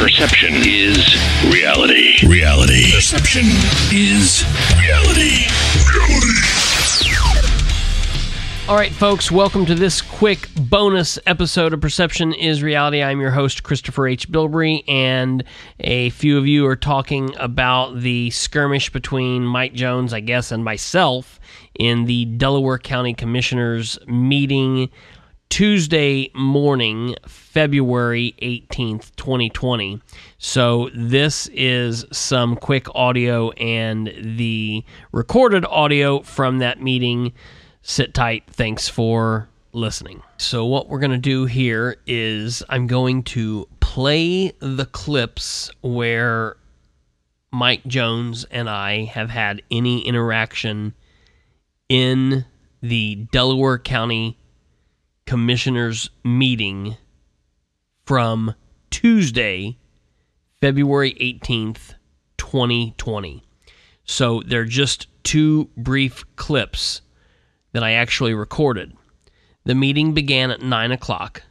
Perception is reality. Reality. Perception is reality. Reality. All right, folks, welcome to this quick bonus episode of Perception is Reality. I'm your host, Christopher H. Bilbrey, and a few of you are talking about the skirmish between Mike Jones, I guess, and myself in the Delaware County Commissioners meeting Tuesday morning, February 18th, 2020. So, this is some quick audio and the recorded audio from that meeting sit tight. Thanks for listening. So, what we're going to do here is I'm going to play the clips where Mike Jones and I have had any interaction in the Delaware County Commissioners meeting from Tuesday, February 18th, 2020. So, they're just two brief clips that I actually recorded. The meeting began at 9 o'clock,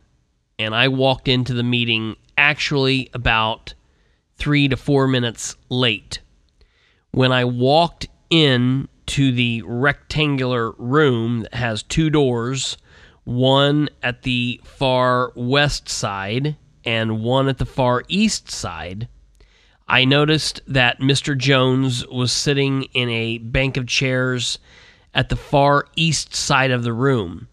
and I walked into the meeting actually about three to four minutes late. When I walked in to the rectangular room that has two doors, one at the far west side and one at the far east side, I noticed that Mr. Jones was sitting in a bank of chairs at the far east side of the room.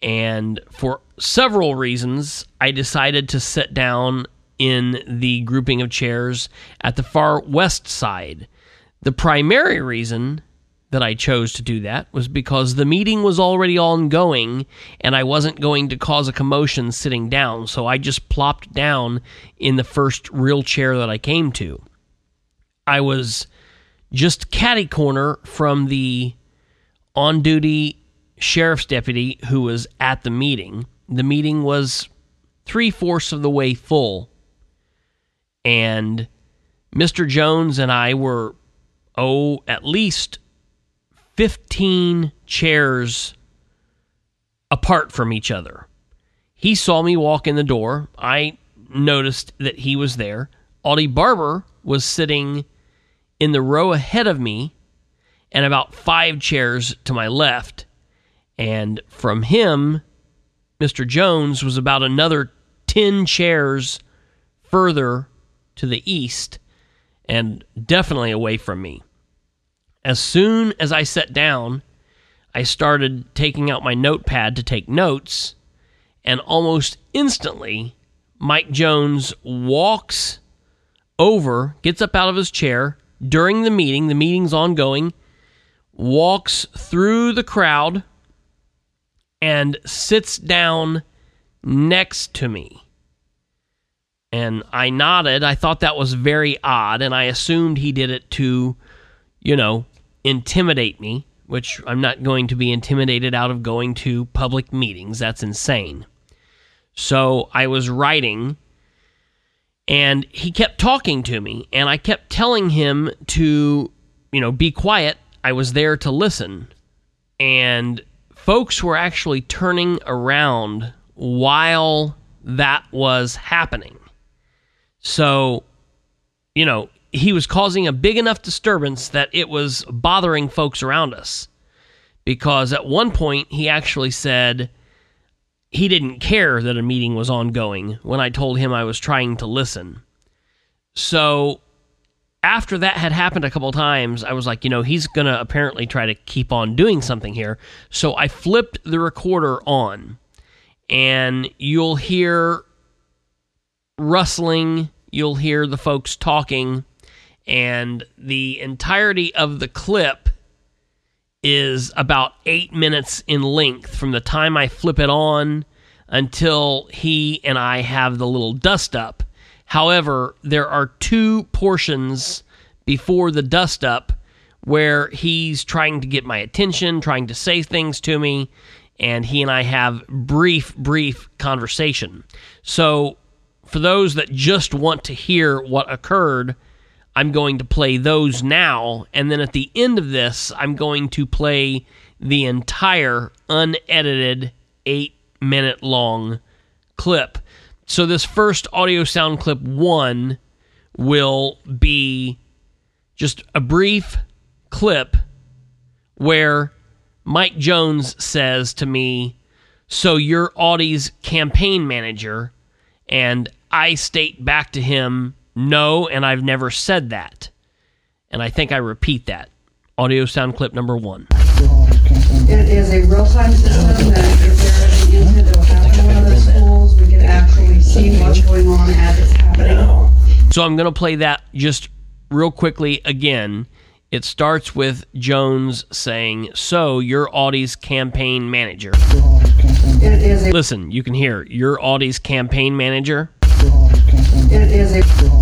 And for several reasons, I decided to sit down in the grouping of chairs at the far west side. The primary reason that I chose to do that was because the meeting was already ongoing and I wasn't going to cause a commotion sitting down. So I just plopped down in the first real chair that I came to. I was just catty corner from the on duty sheriff's deputy who was at the meeting. The meeting was three fourths of the way full. And Mr. Jones and I were, oh, at least 15 chairs apart from each other. He saw me walk in the door. I noticed that he was there. Audie Barber was sitting in the row ahead of me and about five chairs to my left. And from him, Mr. Jones was about another 10 chairs further to the east and definitely away from me. As soon as I sat down, I started taking out my notepad to take notes, and almost instantly, Mike Jones walks over, gets up out of his chair during the meeting. The meeting's ongoing walks through the crowd and sits down next to me. And I nodded. I thought that was very odd, and I assumed he did it to, you know, intimidate me, which I'm not going to be intimidated out of going to public meetings. That's insane. So I was writing, and he kept talking to me, and I kept telling him to, you know, be quiet I was there to listen, and folks were actually turning around while that was happening. So, you know, he was causing a big enough disturbance that it was bothering folks around us. Because at one point, he actually said he didn't care that a meeting was ongoing when I told him I was trying to listen. So after that had happened a couple times, I was like, you know, he's going to apparently try to keep on doing something here. So I flipped the recorder on, and you'll hear rustling, you'll hear the folks talking, and the entirety of the clip is about eight minutes in length from the time I flip it on until he and I have the little dust up However, there are two portions before the dust up where he's trying to get my attention, trying to say things to me, and he and I have brief, brief conversation. So, for those that just want to hear what occurred, I'm going to play those now, and then at the end of this, I'm going to play the entire unedited eight minute long clip So this first audio sound clip one will be just a brief clip where Mike Jones says to me, So you're Audie's campaign manager? And I state back to him, No, and I've never said that. And I think I repeat that. Audio sound clip number one. It is a real-time system that if there is an incident that will happen in one of the schools, we can actually see what's going on as it's happening. So I'm going to play that just real quickly again. It starts with Jones saying, So you're Audie's campaign manager. It is a, Listen, you can hear, you're Audie's campaign manager. it is a,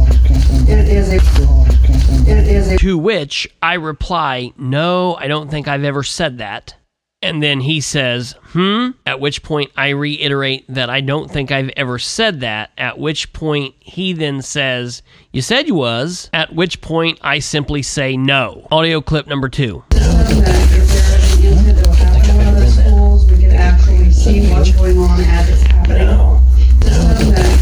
To which I reply, No, I don't think I've ever said that. And then he says, Hmm? At which point I reiterate that I don't think I've ever said that. At which point he then says, You said you was. At which point I simply say no. Audio clip number two. system that if there is an incident that will happen in one of the schools, we can actually see what's going on as it's happening. System that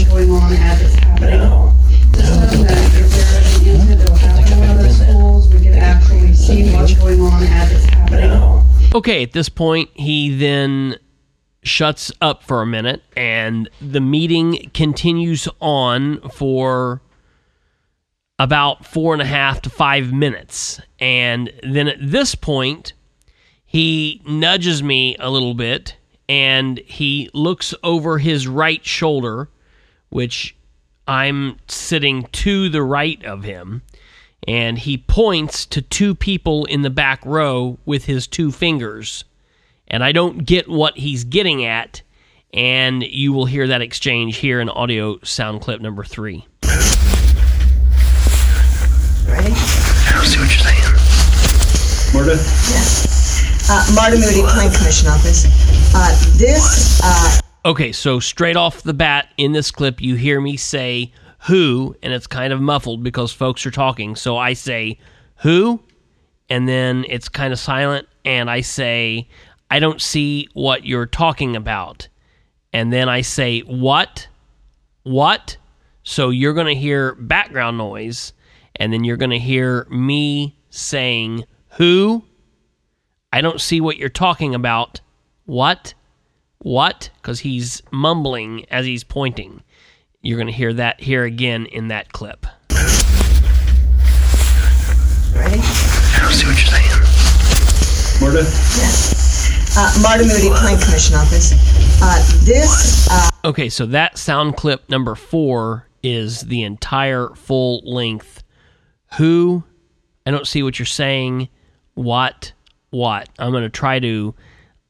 what's going on as it's happening. System that if there is an incident that will happen in one of the schools, we can actually see what's going on as it's happening. Okay, at this point, he then shuts up for a minute and the meeting continues on for about four and a half to five minutes. And then at this point, he nudges me a little bit and he looks over his right shoulder, which I'm sitting to the right of him, and he points to two people in the back row with his two fingers. And I don't get what he's getting at, and you will hear that exchange here in audio sound clip number three. Ready? I don't see what you're saying. Marta? Uh, Marta Moody, Plan Commission Office. Uh, this, uh, Okay, so straight off the bat in this clip, you hear me say who, and it's kind of muffled because folks are talking. So I say who, and then it's kind of silent, and I say, I don't see what you're talking about. And then I say, what? What? So you're going to hear background noise, and then you're going to hear me saying, who? I don't see what you're talking about. What? What? Because he's mumbling as he's pointing. You're going to hear that here again in that clip. ready? I don't see what you're saying. Marta? Uh, Marta Moody, Plan Commission Office. Uh, this, uh, Okay, so that sound clip number four is the entire full length. Who? I don't see what you're saying. What? What? I'm going to try to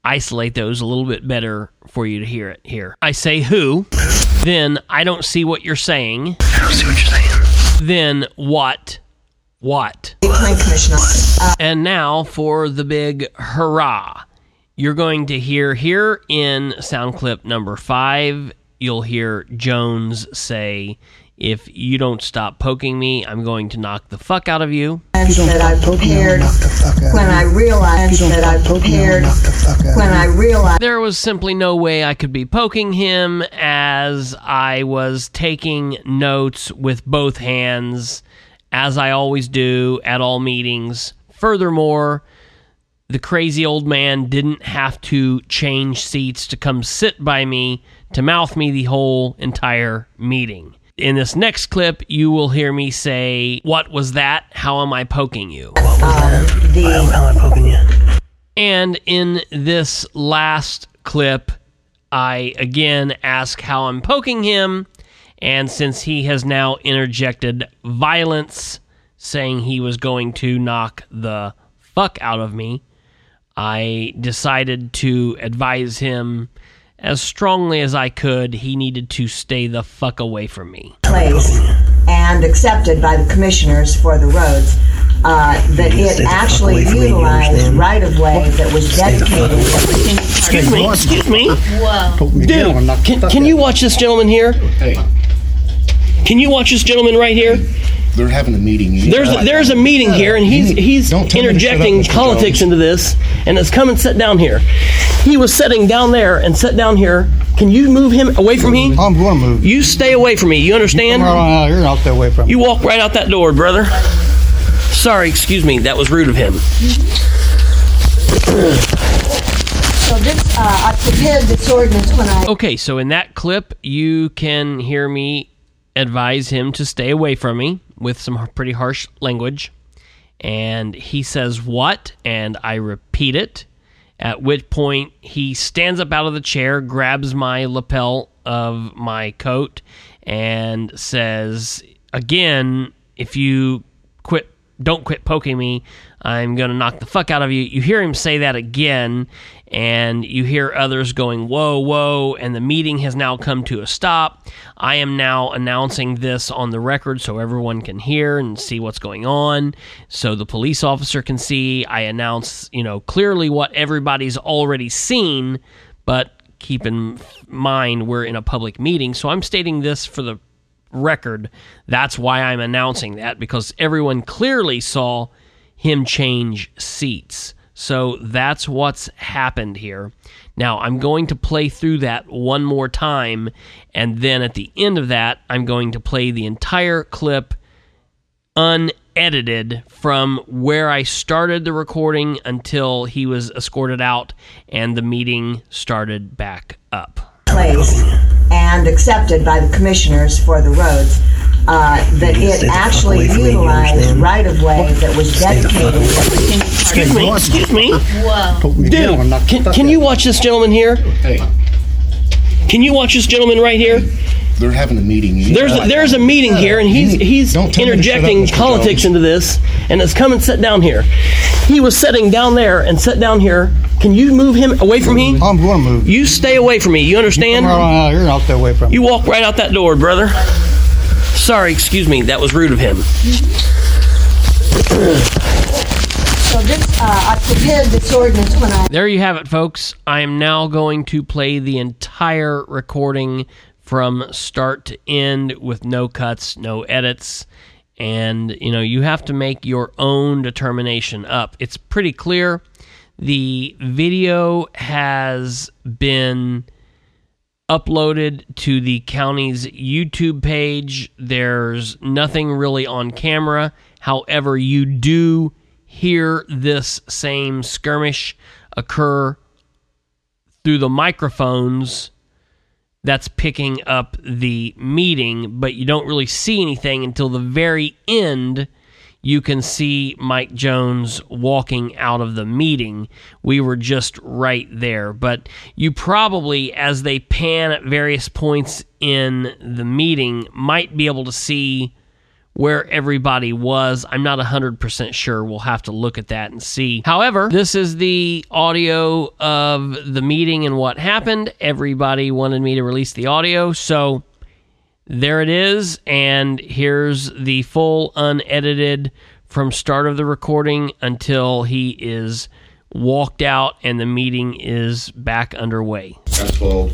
isolate those a little bit better for you to hear it here. I say who, then I don't see what you're saying, I don't see what you're saying. then what? What? Plan Commission Office. Uh, And now for the big hurrah. You're going to hear here in sound clip number five, you'll hear Jones say, If you don't stop poking me, I'm going to knock the fuck out of you. that I prepared when I realized that I prepared when I realized There was simply no way I could be poking him as I was taking notes with both hands, as I always do at all meetings. Furthermore, the crazy old man didn't have to change seats to come sit by me to mouth me the whole entire meeting. In this next clip, you will hear me say, What was that? How am I poking you? the How am I poking you? And in this last clip, I again ask how I'm poking him. And since he has now interjected violence, saying he was going to knock the fuck out of me, I decided to advise him as strongly as I could he needed to stay the fuck away from me. place and accepted by the commissioners for the roads. Uh, that it actually utilized right of way that was dedicated. Excuse me, excuse me. Poke me again, I'm gonna knock the Can, can you watch this gentleman here? Can you watch this gentleman right here? They're having a meeting. You There's know, there's a meeting here, and he's he's Don't tell me to shut up, interjecting politics Jones. into this, and it's come and sit down here. He was sitting down there and sat down here. Can you move him away from me? I'm going to move. You stay away from me. You understand? Come right on out here and I'll stay away from you. You walk right out that door, brother. Sorry, excuse me. That was rude of him. So this, uh, I prepared this ordinance when I Okay, so in that clip, you can hear me advise him to stay away from me with some pretty harsh language. And he says, What? And I repeat it. At which point he stands up out of the chair, grabs my lapel of my coat, and says, Again, if you quit, don't quit poking me, I'm going to knock the fuck out of you. You hear him say that again, and you hear others going, Whoa, whoa, and the meeting has now come to a stop. I am now announcing this on the record so everyone can hear and see what's going on, so the police officer can see. I announce, you know, clearly what everybody's already seen, but keep in mind we're in a public meeting, so I'm stating this for the record. That's why I'm announcing that because everyone clearly saw him change seats. So that's what's happened here. Now, I'm going to play through that one more time, and then at the end of that, I'm going to play the entire clip unedited from where I started the recording until he was escorted out and the meeting started back up. place and accepted by the commissioners for the roads, uh, that it actually utilized right-of-way that was dedicated. Excuse me, excuse me. Poke me down and knock Dude, can, can you watch this gentleman here? Hey, Can you watch this gentleman right here? they're having a meeting. You There's know, there's a meeting here, and he's he's Don't tell me to shut up, interjecting politics Jones. into this, and it's come and sit down here. He was sitting down there and sat down here. Can you move him away from me? I'm going to move. You stay away from me. You understand? right on out here I'll stay away from you. You walk right out that door, brother. Sorry, excuse me. That was rude of him. So this, uh, I prepared this ordinance when I There you have it, folks. I am now going to play the entire recording from start to end with no cuts, no edits. And, you know, you have to make your own determination up. It's pretty clear. The video has been uploaded to the county's YouTube page. There's nothing really on camera. However, you do hear this same skirmish occur through the microphones that's picking up the meeting, but you don't really see anything until the very end. You can see Mike Jones walking out of the meeting. We were just right there. But you probably, as they pan at various points in the meeting, might be able to see where everybody was. I'm not 100% sure. We'll have to look at that and see. However, this is the audio of the meeting and what happened. Everybody wanted me to release the audio, so there it is. And here's the full unedited from start of the recording until he is walked out and the meeting is back underway. asphalt,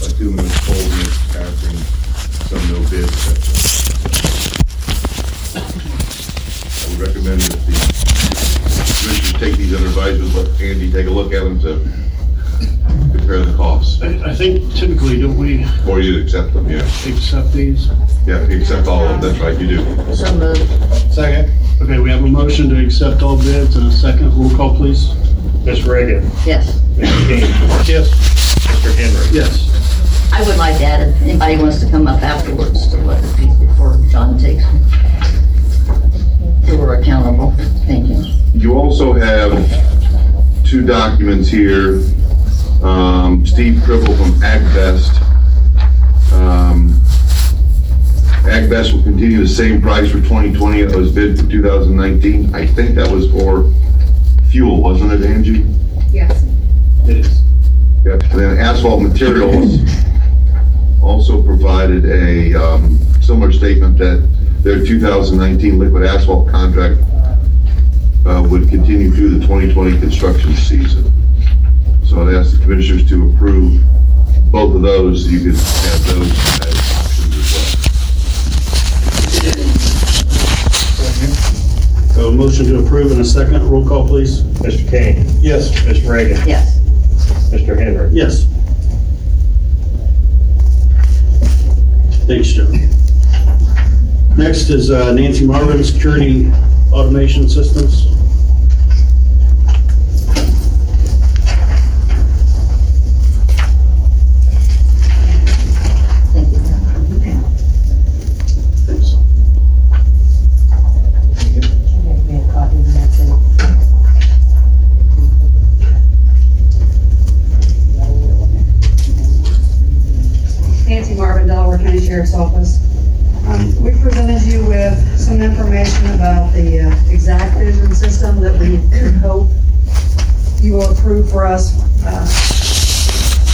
bituminous pavement, passing, some no bids. Recommend that the commissioners take these under advisement, let Andy take a look at them to compare the costs, I, I think typically, don't we or you accept them, yeah. accept these? Yeah, you accept all of them, that's right, you do. so moved. Second. Okay, we have a motion to accept all bids and a second. Roll call, please. Ms. Riggin. Yes, Mr. King. Yes. Mr. Henry. Yes. I would like to add, if anybody wants to come up afterwards to look at these before John takes them. Who. Thank you. You also have two documents here. Um, Steve Cribble from AgBest. Um, AgBest will continue the same price for 2020 that was bid for 2019. I think that was for fuel, wasn't it, Angie? Yes. It is. Yep. And then Asphalt Materials also provided a um, similar statement that their 2019 liquid asphalt contract uh, would continue through the 2020 construction season. So I'd ask the commissioners to approve both of those. You could have those as options as well. We have a motion to approve in a second. Roll call, please. Mr. King, Yes. Ms. Riggin, Yes. Mr. Henry. Yes. Thanks, Joe. Next is uh, Nancy Marvin, Security Automation Systems. Thank you. Thanks. Nancy Marvin, Delaware County Sheriff's Office. Um, We presented you with some information about the uh, exacqVision system that we hope you will approve for us. Uh,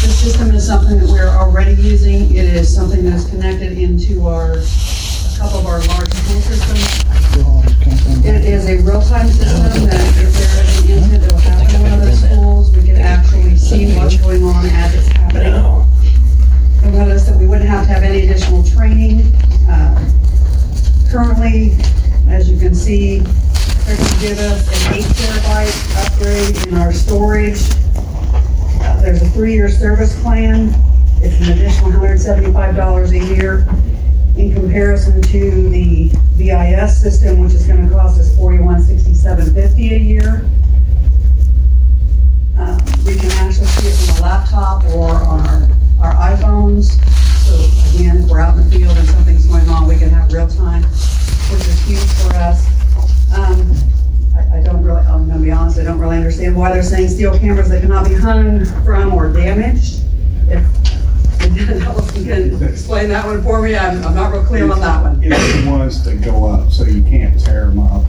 This system is something that we're already using. It is something that's connected into our, a couple of our large school systems. It is a real-time system that if there is an incident that will happen in one of those schools, we can actually see what's going on as it's happening. You'll notice that we wouldn't have to have any additional training. Uh, Currently, as you can see, they're going to give us an eight terabyte upgrade in our storage. Uh, There's a three-year service plan. It's an additional $175 a year in comparison to the VIS system, which is going to cost us $4167.50 a year. Um, We can actually see it on a laptop or on our, our iPhones. So again, if we're out in the field and something's going on, we can have real time, which is huge for us. Um, I, I don't really, I'm gonna be honest, I don't really understand why they're saying steel cameras that cannot be hung from or damaged. If, if Allison can explain that one for me, I'm, I'm not real clear on that one. It's the ones that go up, so you can't tear them up.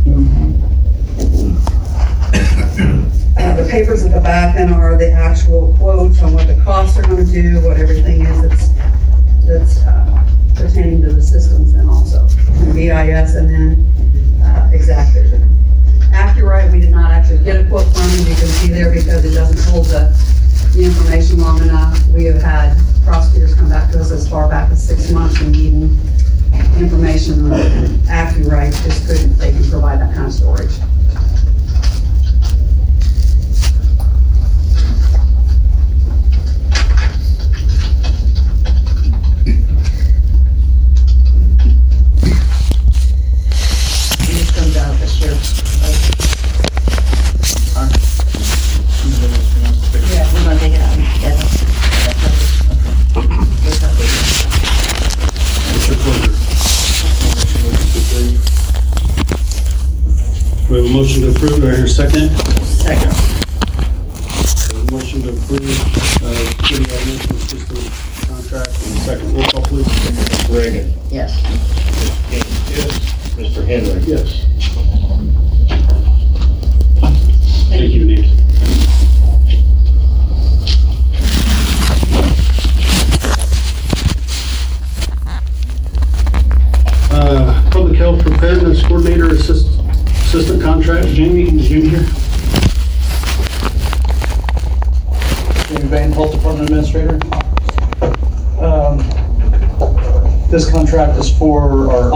Uh, the papers at the back then are the actual quotes on what the costs are gonna do, what everything is that's, that's uh, pertaining to the systems then also. VIS and then, uh, exacqVision. Accurate, we did not actually get a quote from them, you can see there because it doesn't hold the, the information long enough. We have had prosecutors come back to us as far back as six months and needing information on Accurate, just couldn't, they can provide that kind of storage.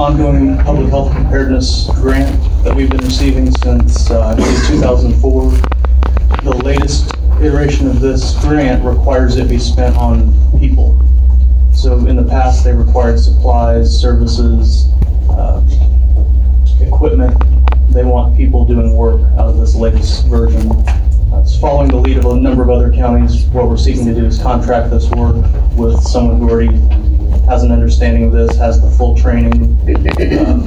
Ongoing public health preparedness grant that we've been receiving since, uh, 2004. The latest iteration of this grant requires it be spent on people. So in the past, they required supplies, services, uh, equipment. They want people doing work out of this latest version. Uh, following the lead of a number of other counties. What we're seeking to do is contract this work with someone who already has an understanding of this, has the full training. Um,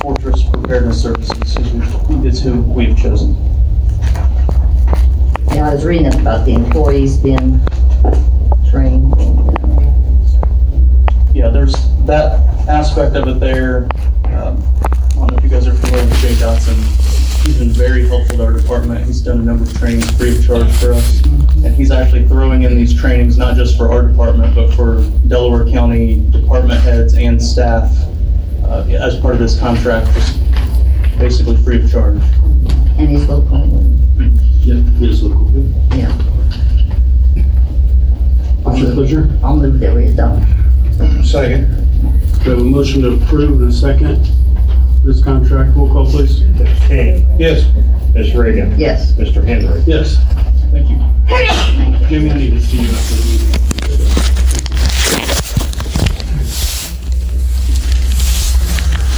Fortress Preparedness Services is who we've chosen. Yeah, I was reading about the employees being trained. Yeah, there's that aspect of it there. Um, I don't know if you guys are familiar with Jay Dotson. He's been very helpful to our department. He's done a number of trainings free of charge for us. And he's actually throwing in these trainings, not just for our department, but for Delaware County department heads and staff uh, as part of this contract, just basically free of charge. And he's local. Yeah, it is local. Yeah. What's your pleasure? I'll move that we adopt. Second. We have a motion to approve and a second. This contract. Roll call, please. Mr. King, Yes. Ms. Riggin, Yes. Mr. Henry. Yes. Thank you. Jimmy, I need to see you after the meeting.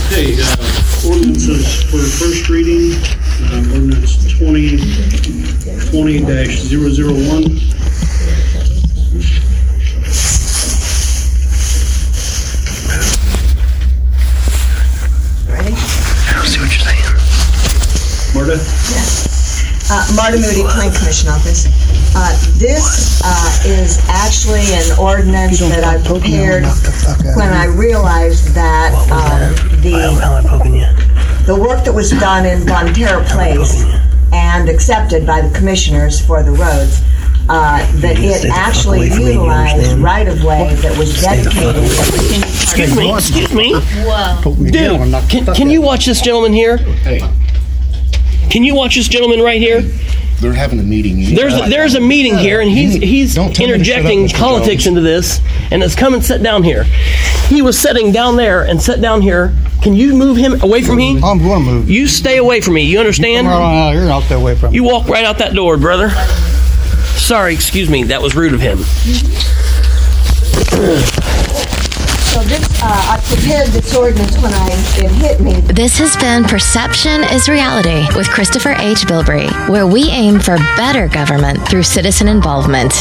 Okay, uh, ordinances for first reading, um, ordinance twenty, twenty dash zero zero one. Marta Moody, Plan Commission Office. Uh, This uh, is actually an ordinance that I prepared when I realized that um, the, am I poking you? the work that was done in Bonterra Place and accepted by the commissioners for the roads, uh, that it stay the fuck actually away from me, you utilized right-of-way that was Stay the fuck dedicated. away from me. Excuse me. Excuse me. Poke me again, I'm not- Dude, can, can you watch this gentleman here? Can you watch this gentleman right here? they're having a meeting. You There's need- there's a meeting here, and he's he's Don't tell me to shut up, interjecting politics Jones. into this, and it's come and sit down here. He was sitting down there and sat down here. Can you move him away from me? I'm gonna move. You stay away from me. You understand? Come right out here and out that way from me. You walk right out that door, brother. Sorry, excuse me. That was rude of him. So this, uh, I prepared this ordinance when I, it hit me This has been Perception is Reality with Christopher H. Bilbrey, where we aim for better government through citizen involvement.